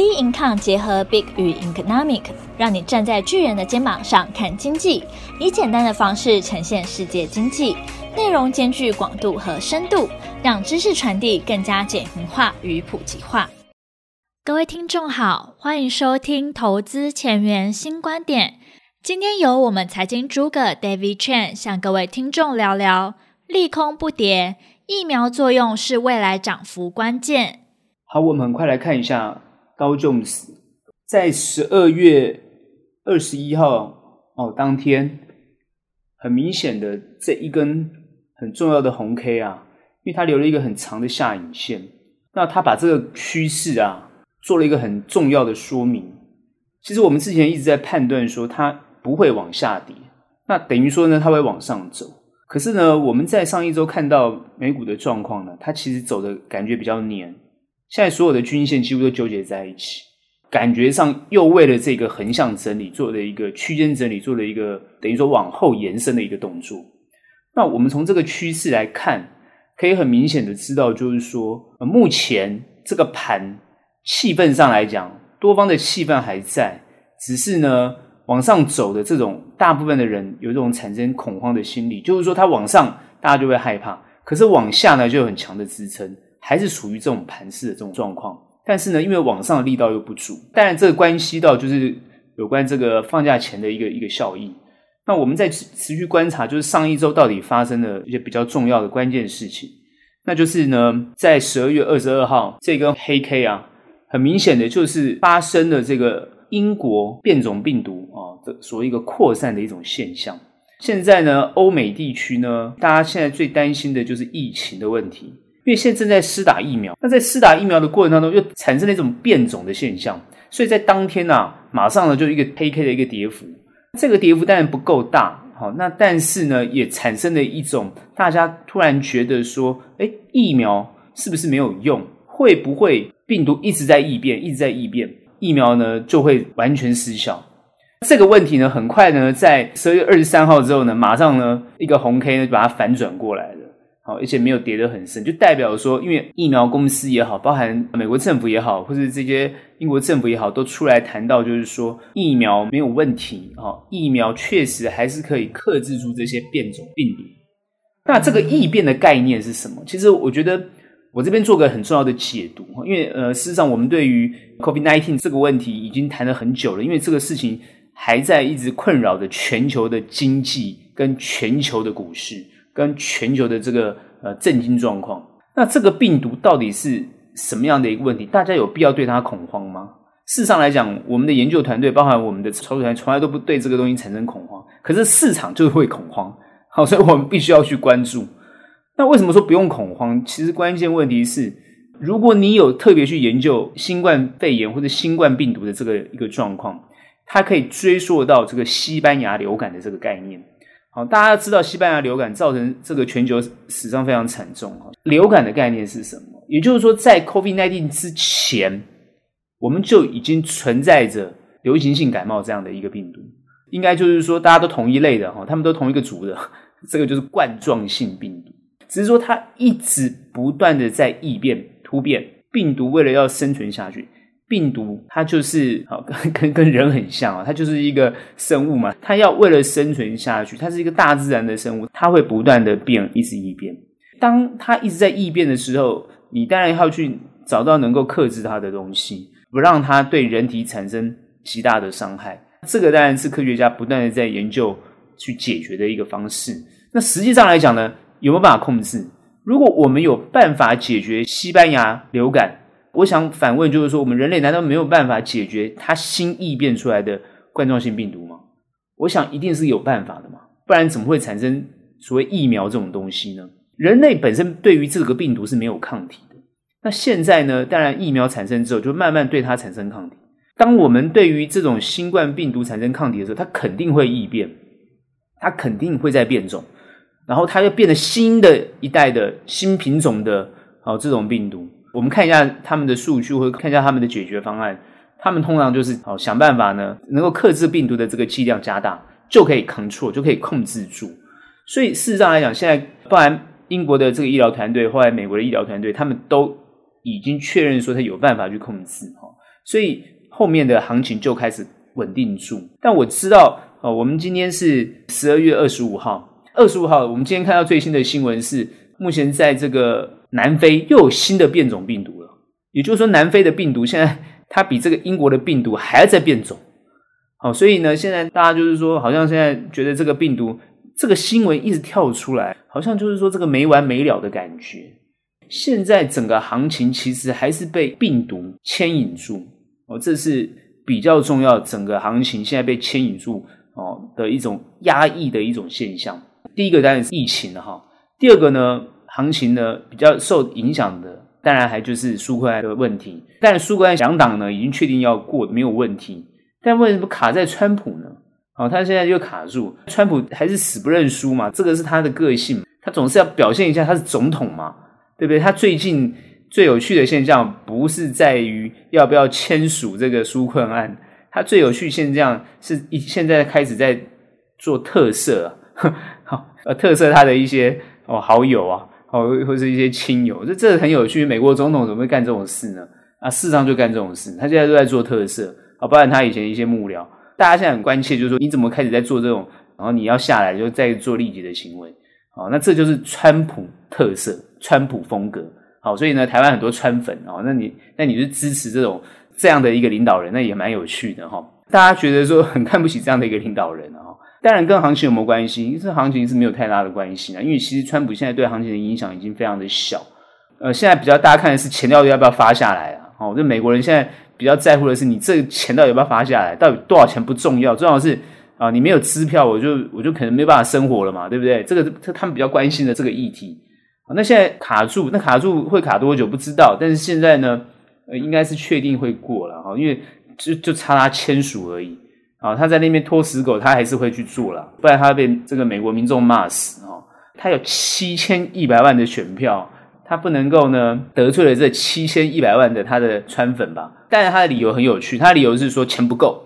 B income 结合 Big 与 Economic，让你站在巨人的肩膀上看经济，以简单的方式呈现世界经济，内容兼具广度和深度，让知识传递更加简明化与普及化。各位听众好，欢迎收听投资前沿新观点。今天由我们财经诸葛 David Chen 向各位听众聊聊利空不跌，疫苗作用是未来涨幅关键。好，我们很快来看一下。道琼斯在十二月二十一号哦，当天很明显的这一根很重要的红 K 啊，因为它留了一个很长的下影线，那它把这个趋势啊做了一个很重要的说明。其实我们之前一直在判断说它不会往下跌，那等于说呢它会往上走。可是呢，我们在上一周看到美股的状况呢，它其实走的感觉比较黏。现在所有的均线几乎都纠结在一起，感觉上又为了这个横向整理做了一个区间整理，做了一个等于说往后延伸的一个动作。那我们从这个趋势来看，可以很明显的知道，就是说，目前这个盘气氛上来讲，多方的气氛还在，只是呢往上走的这种大部分的人有一种产生恐慌的心理，就是说它往上大家就会害怕，可是往下呢就有很强的支撑。还是属于这种盘势的这种状况，但是呢，因为往上的力道又不足，当然这个关系到就是有关这个放假前的一个一个效应。那我们在持续观察，就是上一周到底发生了一些比较重要的关键事情，那就是呢，在十二月二十二号这根黑 K 啊，很明显的就是发生了这个英国变种病毒啊的所谓一个扩散的一种现象。现在呢，欧美地区呢，大家现在最担心的就是疫情的问题。因为现在正在施打疫苗，那在施打疫苗的过程当中，又产生了一种变种的现象，所以在当天呢、啊，马上呢就一个黑 K 的一个跌幅，这个跌幅当然不够大，好，那但是呢，也产生了一种大家突然觉得说，诶，疫苗是不是没有用？会不会病毒一直在异变，一直在异变，疫苗呢就会完全失效？这个问题呢，很快呢，在十二月二十三号之后呢，马上呢一个红 K 呢就把它反转过来了。而且没有跌得很深，就代表说，因为疫苗公司也好，包含美国政府也好，或者这些英国政府也好，都出来谈到，就是说疫苗没有问题啊，疫苗确实还是可以克制住这些变种病毒。那这个异变的概念是什么？其实我觉得我这边做个很重要的解读，因为呃，事实上我们对于 COVID-19 这个问题已经谈了很久了，因为这个事情还在一直困扰着全球的经济跟全球的股市。跟全球的这个呃震惊状况，那这个病毒到底是什么样的一个问题？大家有必要对它恐慌吗？事实上来讲，我们的研究团队，包含我们的操作团队，从来都不对这个东西产生恐慌。可是市场就会恐慌，好，所以我们必须要去关注。那为什么说不用恐慌？其实关键问题是，如果你有特别去研究新冠肺炎或者新冠病毒的这个一个状况，它可以追溯到这个西班牙流感的这个概念。好，大家知道西班牙流感造成这个全球死伤非常惨重。流感的概念是什么？也就是说，在 COVID-19 之前，我们就已经存在着流行性感冒这样的一个病毒。应该就是说，大家都同一类的哈，他们都同一个族的。这个就是冠状性病毒，只是说它一直不断的在异变突变。病毒为了要生存下去。病毒它就是好跟 跟跟人很像啊，它就是一个生物嘛，它要为了生存下去，它是一个大自然的生物，它会不断的变，一直异变。当它一直在异变的时候，你当然要去找到能够克制它的东西，不让它对人体产生极大的伤害。这个当然是科学家不断的在研究去解决的一个方式。那实际上来讲呢，有没有办法控制？如果我们有办法解决西班牙流感，我想反问，就是说，我们人类难道没有办法解决它新异变出来的冠状性病毒吗？我想一定是有办法的嘛，不然怎么会产生所谓疫苗这种东西呢？人类本身对于这个病毒是没有抗体的。那现在呢？当然疫苗产生之后，就慢慢对它产生抗体。当我们对于这种新冠病毒产生抗体的时候，它肯定会异变，它肯定会在变种，然后它又变得新的一代的新品种的哦这种病毒。我们看一下他们的数据，或者看一下他们的解决方案。他们通常就是好想办法呢，能够克制病毒的这个剂量加大，就可以 control，就可以控制住。所以事实上来讲，现在包含英国的这个医疗团队，后来美国的医疗团队，他们都已经确认说他有办法去控制哈。所以后面的行情就开始稳定住。但我知道，哦，我们今天是十二月二十五号，二十五号我们今天看到最新的新闻是，目前在这个南非又有新的变种病毒了，也就是说，南非的病毒现在它比这个英国的病毒还要再变种。好，所以呢，现在大家就是说，好像现在觉得这个病毒，这个新闻一直跳出来，好像就是说这个没完没了的感觉。现在整个行情其实还是被病毒牵引住哦，这是比较重要。整个行情现在被牵引住哦的一种压抑的一种现象。第一个当然是疫情了哈，第二个呢，行情呢比较受影响的，当然还就是苏克案的问题。但是苏格兰两党呢已经确定要过，没有问题。但为什么卡在川普呢？哦，他现在就卡住，川普还是死不认输嘛，这个是他的个性，他总是要表现一下他是总统嘛，对不对？他最近最有趣的现象不是在于要不要签署这个纾困案，他最有趣现象是一现在开始在做特赦，好呃特赦他的一些哦好友啊，哦或是一些亲友，这这很有趣。美国总统怎么会干这种事呢？啊，事实上就干这种事，他现在都在做特色。好，包含他以前一些幕僚，大家现在很关切，就是说你怎么开始在做这种，然后你要下来就再做利己的行为，好，那这就是川普特色，川普风格，好，所以呢，台湾很多川粉，哦，那你那你是支持这种这样的一个领导人，那也蛮有趣的哈。大家觉得说 很看不起这样的一个领导人啊，当然跟行情有没有关系？因为这行情是没有太大的关系啊，因为其实川普现在对行情的影响已经非常的小，呃，现在比较大家看的是钱到底要不要发下来啊，哦，这美国人现在。比较在乎的是你这个钱到底要不要发下来，到底多少钱不重要，重要的是啊，你没有支票，我就我就可能没办法生活了嘛，对不对？这个这他们比较关心的这个议题。那现在卡住，那卡住会卡多久不知道，但是现在呢，呃，应该是确定会过了哈，因为就就差他签署而已啊，他在那边拖死狗，他还是会去做了，不然他被这个美国民众骂死啊，他有七千一百万的选票。他不能够呢得罪了这七千一百万的他的川粉吧？但是他的理由很有趣，他的理由是说钱不够，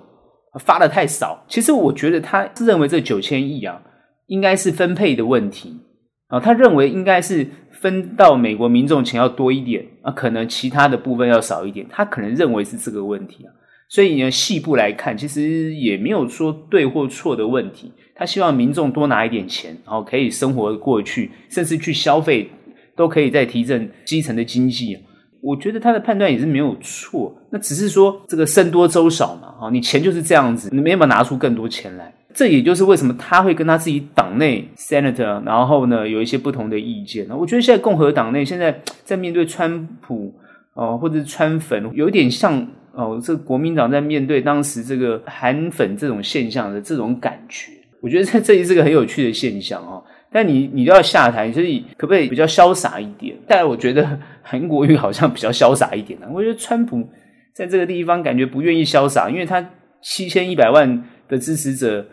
发的太少。其实我觉得他是认为这九千亿啊，应该是分配的问题啊。他认为应该是分到美国民众钱要多一点啊，可能其他的部分要少一点。他可能认为是这个问题啊。所以呢，细部来看，其实也没有说对或错的问题。他希望民众多拿一点钱，然后可以生活过去，甚至去消费。都可以再提振基层的经济，我觉得他的判断也是没有错。那只是说这个僧多粥少嘛，哈，你钱就是这样子，你没办法拿出更多钱来。这也就是为什么他会跟他自己党内 senator，然后呢有一些不同的意见。我觉得现在共和党内现在在面对川普哦，或者是川粉，有一点像哦，这国民党在面对当时这个韩粉这种现象的这种感觉。我觉得这这也是个很有趣的现象哦。但你你都要下台，所以可不可以比较潇洒一点？但我觉得韩国瑜好像比较潇洒一点呢。我觉得川普在这个地方感觉不愿意潇洒，因为他七千一百万的支持者，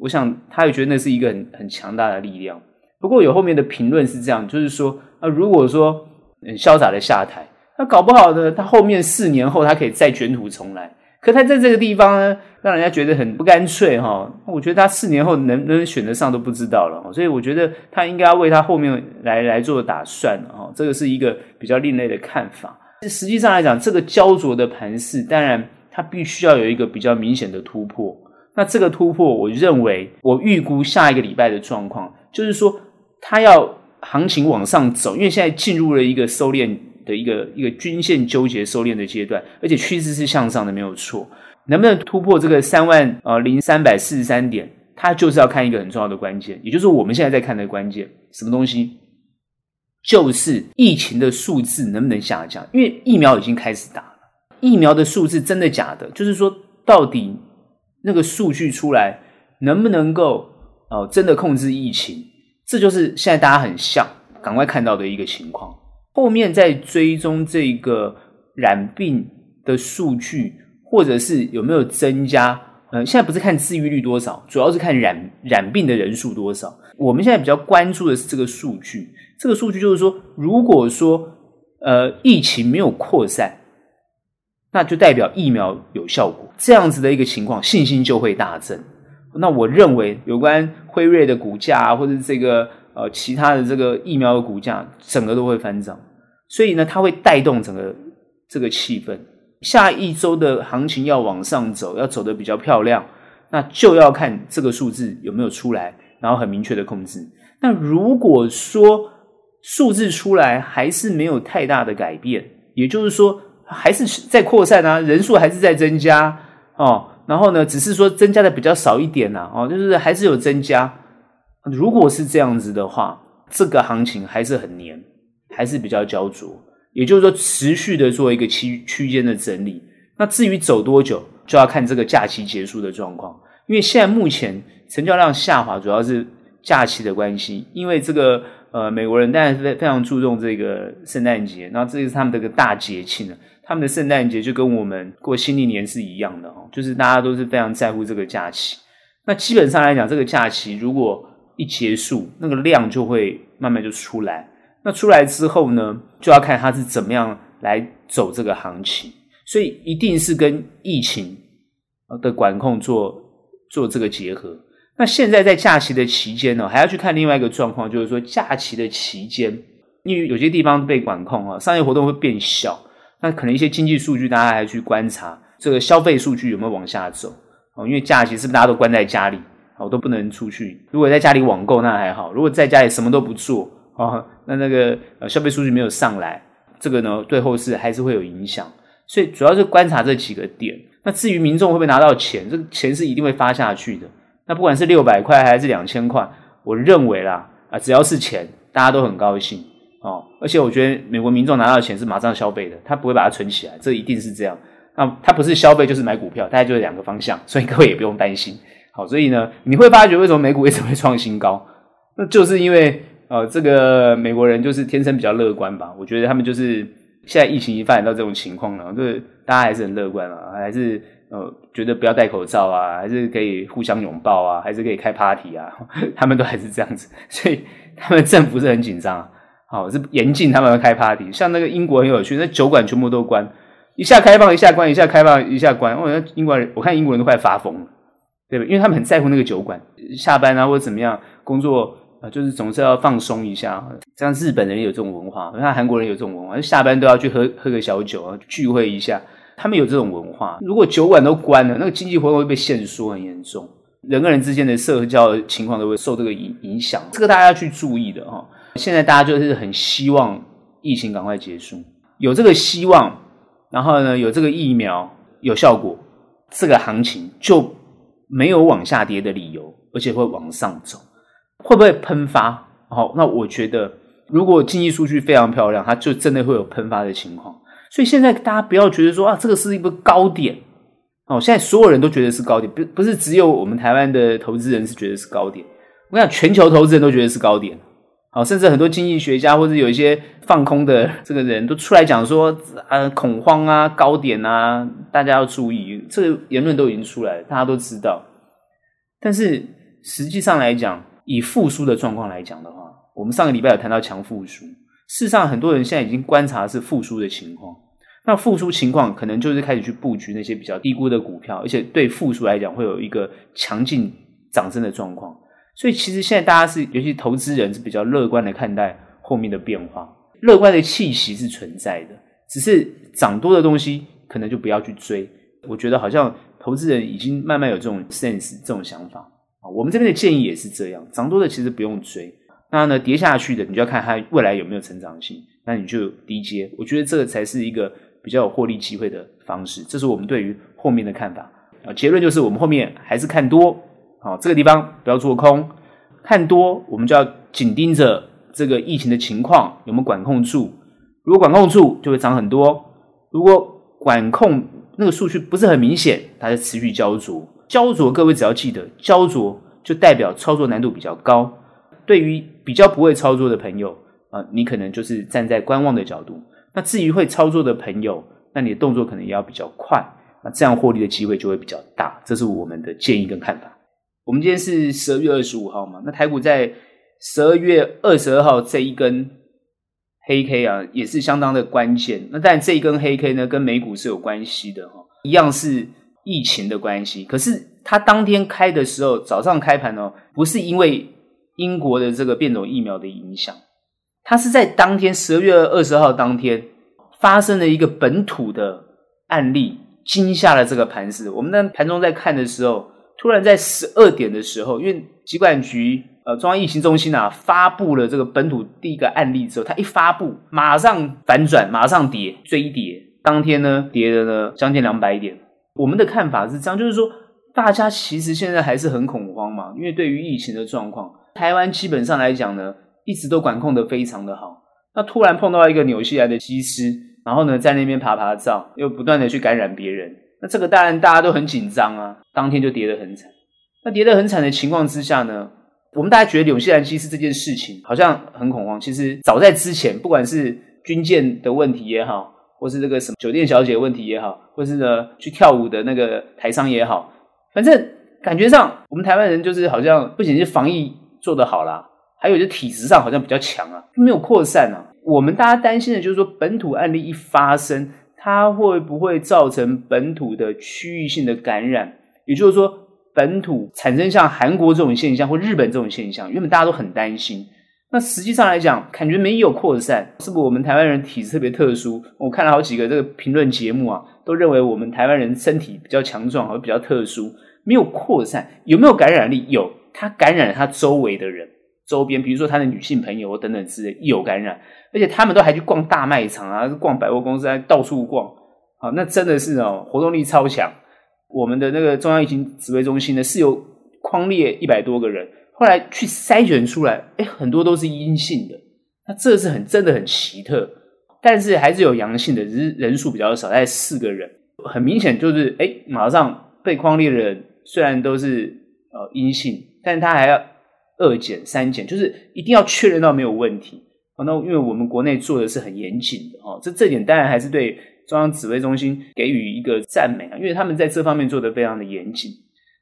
我想他也觉得那是一个很很强大的力量。不过有后面的评论是这样，就是说啊，如果说很潇洒的下台，那搞不好呢，他后面四年后他可以再卷土重来。可他在这个地方呢，让人家觉得很不干脆哈。我觉得他四年后能不能选得上都不知道了，所以我觉得他应该要为他后面来来做打算哈。这个是一个比较另类的看法。实际上来讲，这个焦灼的盘势，当然它必须要有一个比较明显的突破。那这个突破，我认为我预估下一个礼拜的状况，就是说它要行情往上走，因为现在进入了一个收敛。的一个一个均线纠结收敛的阶段，而且趋势是向上的，没有错。能不能突破这个三万呃零三百四十三点？它就是要看一个很重要的关键，也就是我们现在在看的关键，什么东西？就是疫情的数字能不能下降？因为疫苗已经开始打了，疫苗的数字真的假的？就是说，到底那个数据出来能不能够哦、真的控制疫情？这就是现在大家很像赶快看到的一个情况。后面在追踪这个染病的数据，或者是有没有增加？呃，现在不是看治愈率多少，主要是看染染病的人数多少。我们现在比较关注的是这个数据。这个数据就是说，如果说呃疫情没有扩散，那就代表疫苗有效果。这样子的一个情况，信心就会大增。那我认为有关辉瑞的股价啊，或者这个呃其他的这个疫苗的股价，整个都会翻涨。所以呢，它会带动整个这个气氛。下一周的行情要往上走，要走得比较漂亮，那就要看这个数字有没有出来，然后很明确的控制。那如果说数字出来还是没有太大的改变，也就是说还是在扩散啊，人数还是在增加哦，然后呢，只是说增加的比较少一点呐，哦，就是还是有增加。如果是这样子的话，这个行情还是很黏，还是比较焦灼。也就是说，持续的做一个区区间的整理。那至于走多久，就要看这个假期结束的状况。因为现在目前成交量下滑，主要是假期的关系。因为这个呃，美国人当然是非常注重这个圣诞节，然后这是他们的个大节庆了。他们的圣诞节就跟我们过新历年是一样的哦，就是大家都是非常在乎这个假期。那基本上来讲，这个假期如果一结束，那个量就会慢慢就出来。那出来之后呢，就要看它是怎么样来走这个行情，所以一定是跟疫情的管控做做这个结合。那现在在假期的期间呢，还要去看另外一个状况，就是说假期的期间，因为有些地方被管控啊，商业活动会变小，那可能一些经济数据大家还去观察这个消费数据有没有往下走哦，因为假期是不是大家都关在家里，哦，都不能出去。如果在家里网购那还好，如果在家里什么都不做。哦，那那个呃消费数据没有上来，这个呢对后市还是会有影响，所以主要是观察这几个点。那至于民众会不会拿到钱，这个钱是一定会发下去的。那不管是六百块还是两千块，我认为啦啊，只要是钱，大家都很高兴哦。而且我觉得美国民众拿到钱是马上消费的，他不会把它存起来，这一定是这样。那他不是消费就是买股票，大概就是两个方向，所以各位也不用担心。好，所以呢，你会发觉为什么美股一直会创新高，那就是因为。呃，这个美国人就是天生比较乐观吧？我觉得他们就是现在疫情一发展到这种情况了，就是大家还是很乐观啊，还是呃觉得不要戴口罩啊，还是可以互相拥抱啊，还是可以开 party 啊，他们都还是这样子，所以他们政府是很紧张，好，是严禁他们要开 party。像那个英国很有趣，那酒馆全部都关，一下开放一下关，一下开放一下关。我哦，那英国人我看英国人都快发疯了，对吧？因为他们很在乎那个酒馆，下班啊或者怎么样工作。啊，就是总是要放松一下，像日本人有这种文化，像韩国人有这种文化，下班都要去喝喝个小酒啊，聚会一下。他们有这种文化。如果酒馆都关了，那个经济活动会被限缩很严重，人跟人之间的社交情况都会受这个影影响。这个大家要去注意的哈。现在大家就是很希望疫情赶快结束，有这个希望，然后呢，有这个疫苗有效果，这个行情就没有往下跌的理由，而且会往上走。会不会喷发？好，那我觉得，如果经济数据非常漂亮，它就真的会有喷发的情况。所以现在大家不要觉得说啊，这个是一个高点哦。现在所有人都觉得是高点，不不是只有我们台湾的投资人是觉得是高点。我想全球投资人都觉得是高点。好，甚至很多经济学家或者有一些放空的这个人都出来讲说，啊，恐慌啊，高点啊，大家要注意。这个言论都已经出来了，大家都知道。但是实际上来讲，以复苏的状况来讲的话，我们上个礼拜有谈到强复苏。事实上，很多人现在已经观察是复苏的情况。那复苏情况可能就是开始去布局那些比较低估的股票，而且对复苏来讲会有一个强劲涨升的状况。所以，其实现在大家是，尤其投资人是比较乐观的看待后面的变化，乐观的气息是存在的。只是涨多的东西可能就不要去追。我觉得好像投资人已经慢慢有这种 sense 这种想法。我们这边的建议也是这样，涨多的其实不用追，那呢跌下去的，你就要看它未来有没有成长性，那你就低接。我觉得这个才是一个比较有获利机会的方式。这是我们对于后面的看法啊。结论就是我们后面还是看多，好，这个地方不要做空，看多我们就要紧盯着这个疫情的情况有没有管控住。如果管控住，就会涨很多；如果管控那个数据不是很明显，它就持续焦灼。焦灼，各位只要记得，焦灼就代表操作难度比较高。对于比较不会操作的朋友啊，你可能就是站在观望的角度。那至于会操作的朋友，那你的动作可能也要比较快，那这样获利的机会就会比较大。这是我们的建议跟看法。我们今天是十二月二十五号嘛，那台股在十二月二十二号这一根黑 K 啊，也是相当的关键。那但这一根黑 K 呢，跟美股是有关系的哈，一样是。疫情的关系，可是它当天开的时候，早上开盘哦，不是因为英国的这个变种疫苗的影响，它是在当天十二月二十号当天发生了一个本土的案例惊吓了这个盘势。我们在盘中在看的时候，突然在十二点的时候，因为疾管局呃中央疫情中心啊发布了这个本土第一个案例之后，它一发布马上反转，马上跌，追跌，当天呢跌了呢将近两百点。我们的看法是这样，就是说大家其实现在还是很恐慌嘛，因为对于疫情的状况，台湾基本上来讲呢，一直都管控得非常的好。那突然碰到一个纽西兰的机师，然后呢在那边爬爬照，又不断的去感染别人，那这个当然大家都很紧张啊，当天就跌得很惨。那跌得很惨的情况之下呢，我们大家觉得纽西兰机师这件事情好像很恐慌。其实早在之前，不管是军舰的问题也好，或是这个什么酒店小姐问题也好，或是呢去跳舞的那个台商也好，反正感觉上我们台湾人就是好像不仅是防疫做得好啦，还有就体质上好像比较强啊，没有扩散啊。我们大家担心的就是说本土案例一发生，它会不会造成本土的区域性的感染？也就是说。本土产生像韩国这种现象或日本这种现象，原本大家都很担心。那实际上来讲，感觉没有扩散，是不是我们台湾人体质特别特殊？我看了好几个这个评论节目啊，都认为我们台湾人身体比较强壮，而比较特殊，没有扩散。有没有感染力？有，他感染了他周围的人，周边，比如说他的女性朋友等等之类，有感染，而且他们都还去逛大卖场啊，逛百货公司，还到处逛，好，那真的是哦，活动力超强。我们的那个中央疫情指挥中心呢，是有框列一百多个人，后来去筛选出来，哎，很多都是阴性的，那这是很真的很奇特，但是还是有阳性的，只是人数比较少，大概四个人，很明显就是，哎，马上被框列的人虽然都是呃阴性，但是他还要二检三检，就是一定要确认到没有问题。哦那因为我们国内做的是很严谨的哦，这这点当然还是对。中央指挥中心给予一个赞美啊，因为他们在这方面做得非常的严谨。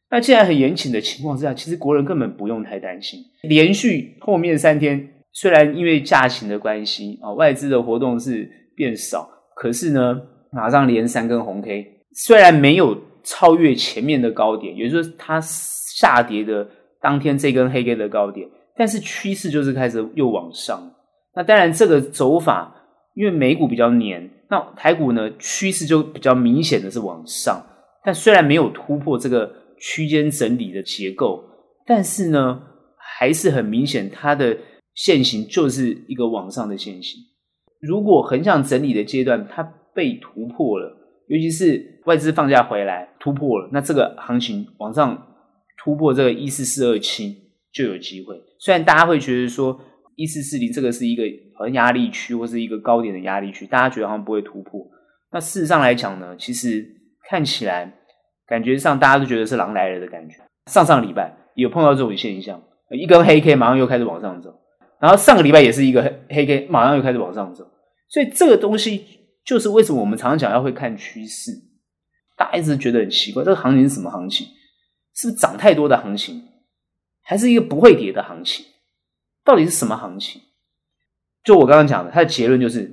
那既然很严谨的情况之下，其实国人根本不用太担心。连续后面三天，虽然因为假期的关系啊，外资的活动是变少，可是呢，马上连三根红 K，虽然没有超越前面的高点，也就是它下跌的当天这根黑 K 的高点，但是趋势就是开始又往上。那当然这个走法，因为美股比较黏。那台股呢，趋势就比较明显的是往上，但虽然没有突破这个区间整理的结构，但是呢，还是很明显它的线型就是一个往上的线型。如果横向整理的阶段它被突破了，尤其是外资放假回来突破了，那这个行情往上突破这个一四四二七就有机会。虽然大家会觉得说一四四零这个是一个。好像压力区或是一个高点的压力区，大家觉得好像不会突破。那事实上来讲呢，其实看起来感觉上大家都觉得是狼来了的感觉。上上礼拜有碰到这种现象，一根黑 K 马上又开始往上走，然后上个礼拜也是一个黑黑 K，马上又开始往上走。所以这个东西就是为什么我们常常讲要会看趋势。大家一直觉得很奇怪，这个行情是什么行情？是不是涨太多的行情，还是一个不会跌的行情？到底是什么行情？就我刚刚讲的，它的结论就是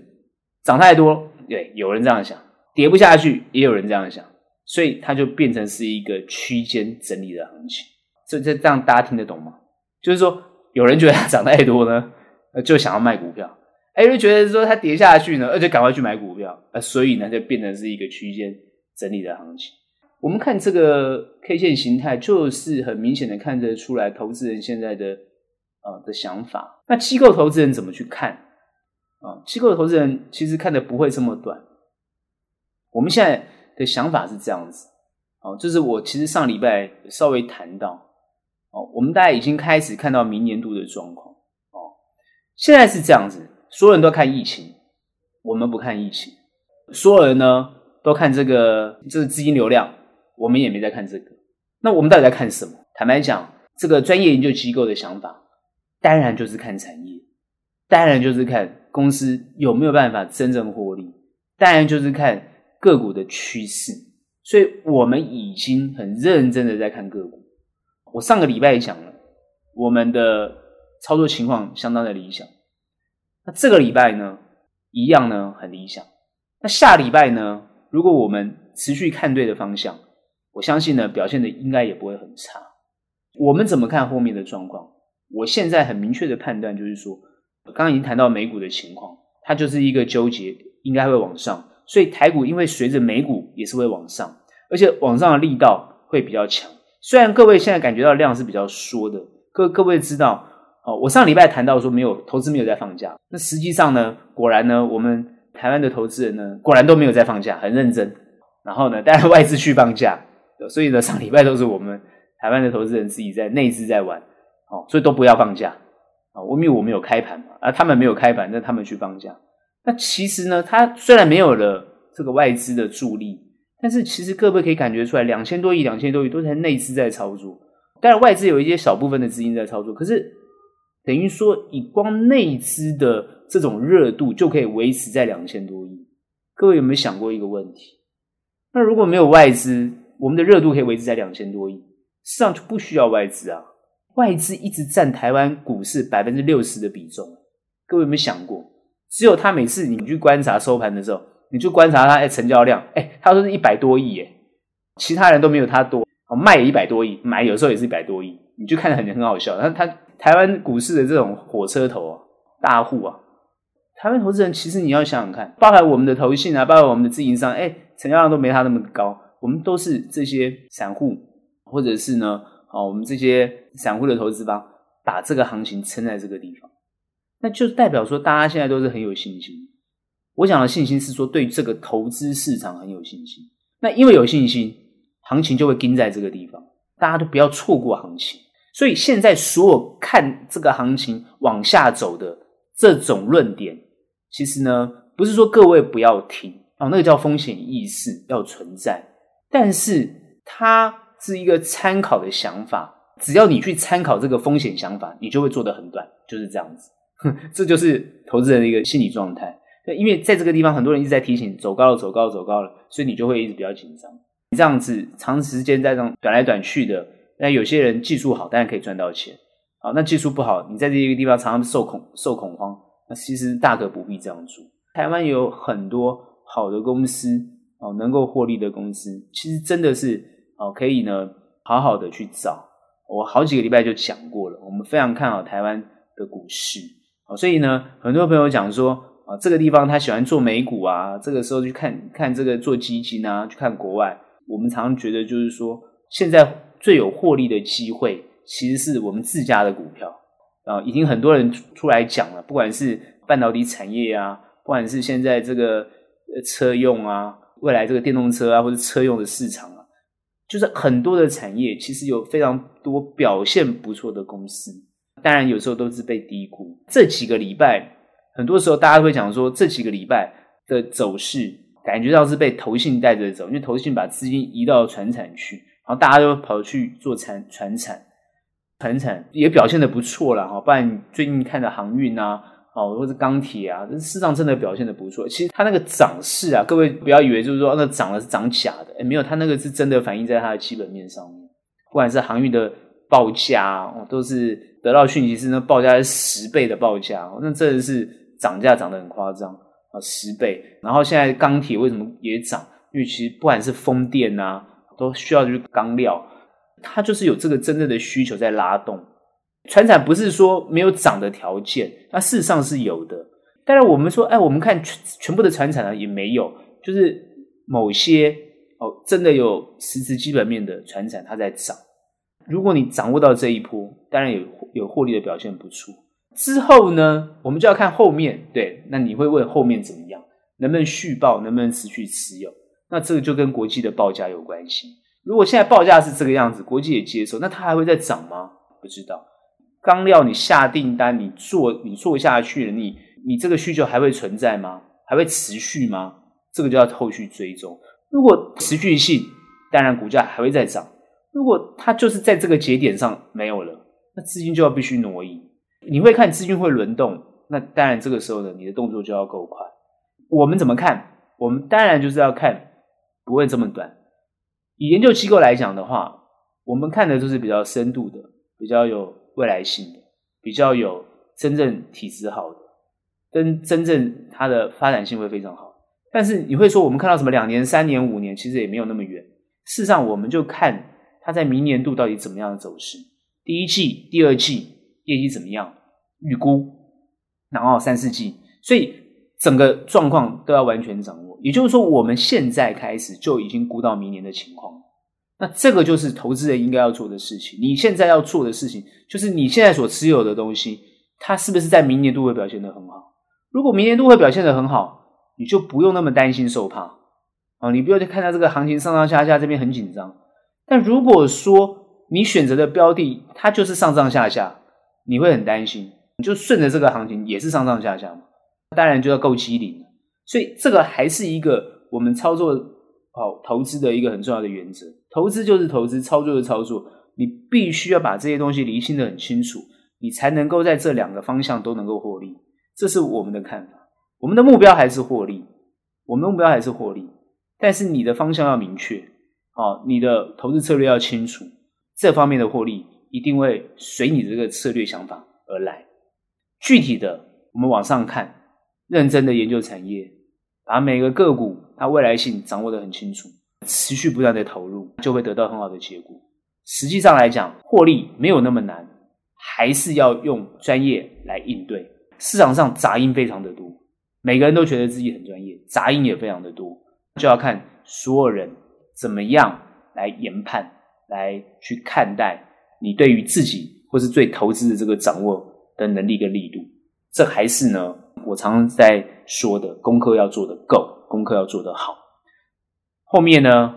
涨太多，对，有人这样想；跌不下去，也有人这样想，所以它就变成是一个区间整理的行情。这这这样大家听得懂吗？就是说，有人觉得它涨太多呢，就想要卖股票；哎，有人觉得说它跌下去呢，而且赶快去买股票，呃所以呢，就变成是一个区间整理的行情。我们看这个 K 线形态，就是很明显的看得出来，投资人现在的。啊的想法，那机构投资人怎么去看啊？机构投资人其实看的不会这么短。我们现在的想法是这样子，哦，就是我其实上礼拜稍微谈到，哦，我们大家已经开始看到明年度的状况，哦，现在是这样子，所有人都看疫情，我们不看疫情，所有人呢都看这个，这个资金流量，我们也没在看这个。那我们到底在看什么？坦白讲，这个专业研究机构的想法。当然就是看产业，当然就是看公司有没有办法真正获利，当然就是看个股的趋势。所以我们已经很认真的在看个股。我上个礼拜也讲了，我们的操作情况相当的理想。那这个礼拜呢，一样呢很理想。那下礼拜呢，如果我们持续看对的方向，我相信呢表现的应该也不会很差。我们怎么看后面的状况？我现在很明确的判断就是说，刚刚已经谈到美股的情况，它就是一个纠结，应该会往上，所以台股因为随着美股也是会往上，而且往上的力道会比较强。虽然各位现在感觉到量是比较缩的，各各位知道哦，我上礼拜谈到说没有投资没有在放假，那实际上呢，果然呢，我们台湾的投资人呢，果然都没有在放假，很认真。然后呢，当然外资去放假，所以呢，上礼拜都是我们台湾的投资人自己在内资在玩，哦，所以都不要放假啊，因为我们有开盘嘛，而他们没有开盘，那他们去放假。那其实呢，它虽然没有了这个外资的助力，但是其实各位可以感觉出来，两千多亿、两千多亿都是内资在操作。当然外资有一些小部分的资金在操作，可是等于说以光内资的这种热度就可以维持在两千多亿。各位有没有想过一个问题？那如果没有外资，我们的热度可以维持在两千多亿，实际上就不需要外资啊。外资一直占台湾股市百分之六十的比重，各位有没有想过？只有他每次你去观察收盘的时候，你就观察他哎成交量，哎他说是一百多亿哎，其他人都没有他多，卖也一百多亿，买有时候也是一百多亿，你就看得很很好笑。他他台湾股市的这种火车头啊，大户啊，台湾投资人其实你要想想看，包含我们的投信啊，包含我们的自营商，哎成交量都没他那么高，我们都是这些散户，或者是呢，哦我们这些散户的投资方把这个行情撑在这个地方。那就代表说，大家现在都是很有信心。我讲的信心是说，对这个投资市场很有信心。那因为有信心，行情就会盯在这个地方，大家都不要错过行情。所以现在所有看这个行情往下走的这种论点，其实呢，不是说各位不要听哦，那个叫风险意识要存在，但是它是一个参考的想法。只要你去参考这个风险想法，你就会做得很短，就是这样子。这就是投资人的一个心理状态。对，因为在这个地方，很多人一直在提醒走高了，走高了，走高了，所以你就会一直比较紧张。你这样子长时间在这样短来短去的，那有些人技术好，当然可以赚到钱。好，那技术不好，你在这一个地方常常受恐受恐慌，那其实大可不必这样做。台湾有很多好的公司哦，能够获利的公司，其实真的是哦，可以呢好好的去找。我好几个礼拜就讲过了，我们非常看好台湾的股市。所以呢，很多朋友讲说啊，这个地方他喜欢做美股啊，这个时候去看看这个做基金啊，去看国外。我们常常觉得就是说，现在最有获利的机会，其实是我们自家的股票啊。已经很多人出来讲了，不管是半导体产业啊，不管是现在这个车用啊，未来这个电动车啊，或者车用的市场啊，就是很多的产业其实有非常多表现不错的公司。当然，有时候都是被低估。这几个礼拜，很多时候大家会讲说，这几个礼拜的走势，感觉到是被投信带着走，因为投信把资金移到传产去，然后大家都跑去做传传产，传产也表现得不错了哈。不然最近看的航运啊，哦，或者钢铁啊，市场真的表现的不错。其实它那个涨势啊，各位不要以为就是说那涨了是涨假的，诶没有，它那个是真的反映在它的基本面上面，不管是航运的。报价哦，都是得到讯息是那报价是十倍的报价，那真的是涨价涨得很夸张啊，十倍。然后现在钢铁为什么也涨？因为其实不管是风电啊，都需要就是钢料，它就是有这个真正的需求在拉动。船产不是说没有涨的条件，那事实上是有的。当然我们说，哎，我们看全全部的船产呢也没有，就是某些哦真的有实质基本面的船产它在涨。如果你掌握到这一波，当然有有获利的表现不错。之后呢，我们就要看后面。对，那你会问后面怎么样？能不能续报？能不能持续持有？那这个就跟国际的报价有关系。如果现在报价是这个样子，国际也接受，那它还会再涨吗？不知道。钢料你下订单，你做你做下去了，你你这个需求还会存在吗？还会持续吗？这个就要后续追踪。如果持续性，当然股价还会再涨。如果它就是在这个节点上没有了，那资金就要必须挪移。你会看资金会轮动，那当然这个时候呢，你的动作就要够快。我们怎么看？我们当然就是要看不会这么短。以研究机构来讲的话，我们看的就是比较深度的，比较有未来性的，比较有真正体质好的，跟真正它的发展性会非常好。但是你会说，我们看到什么两年、三年、五年，其实也没有那么远。事实上，我们就看。它在明年度到底怎么样的走势？第一季、第二季业绩怎么样？预估，然后三四季，所以整个状况都要完全掌握。也就是说，我们现在开始就已经估到明年的情况。那这个就是投资人应该要做的事情。你现在要做的事情，就是你现在所持有的东西，它是不是在明年度会表现得很好？如果明年度会表现得很好，你就不用那么担心受怕啊！你不要去看到这个行情上上下下，这边很紧张。但如果说你选择的标的它就是上上下下，你会很担心，你就顺着这个行情也是上上下下嘛，当然就要够机灵。所以这个还是一个我们操作好投资的一个很重要的原则。投资就是投资，操作就是操作。你必须要把这些东西厘清得很清楚，你才能够在这两个方向都能够获利。这是我们的看法。我们的目标还是获利，我们的目标还是获利。但是你的方向要明确，哦，你的投资策略要清楚，这方面的获利一定会随你这个策略想法而来。具体的，我们往上看，认真的研究产业，把每个个股它未来性掌握得很清楚。持续不断的投入，就会得到很好的结果。实际上来讲，获利没有那么难，还是要用专业来应对。市场上杂音非常的多，每个人都觉得自己很专业，杂音也非常的多，就要看所有人怎么样来研判，来去看待你对于自己或是对投资的这个掌握的能力跟力度。这还是呢，我常常在说的，功课要做得够，功课要做得好。后面呢，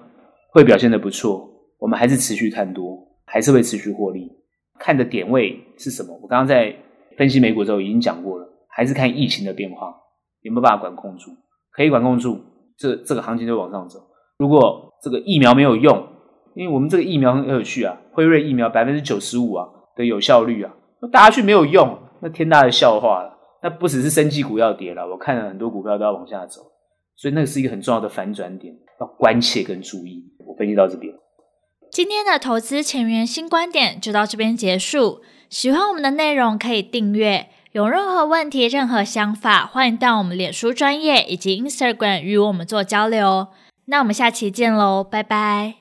会表现得不错，我们还是持续看多，还是会持续获利。看的点位是什么？我刚刚在分析美股的时候已经讲过了，还是看疫情的变化有没有办法管控住，可以管控住，这这个行情就往上走。如果这个疫苗没有用，因为我们这个疫苗很有趣啊，辉瑞疫苗百分之九十五啊的有效率啊，那打下去没有用，那天大的笑话了。那不只是生技股要跌了，我看了很多股票都要往下走。所以那个是一个很重要的反转点，要关切跟注意。我分析到这边，今天的投资前沿新观点就到这边结束。喜欢我们的内容可以订阅，有任何问题、任何想法，欢迎到我们脸书专业以及 Instagram 与我们做交流。那我们下期见喽，拜拜。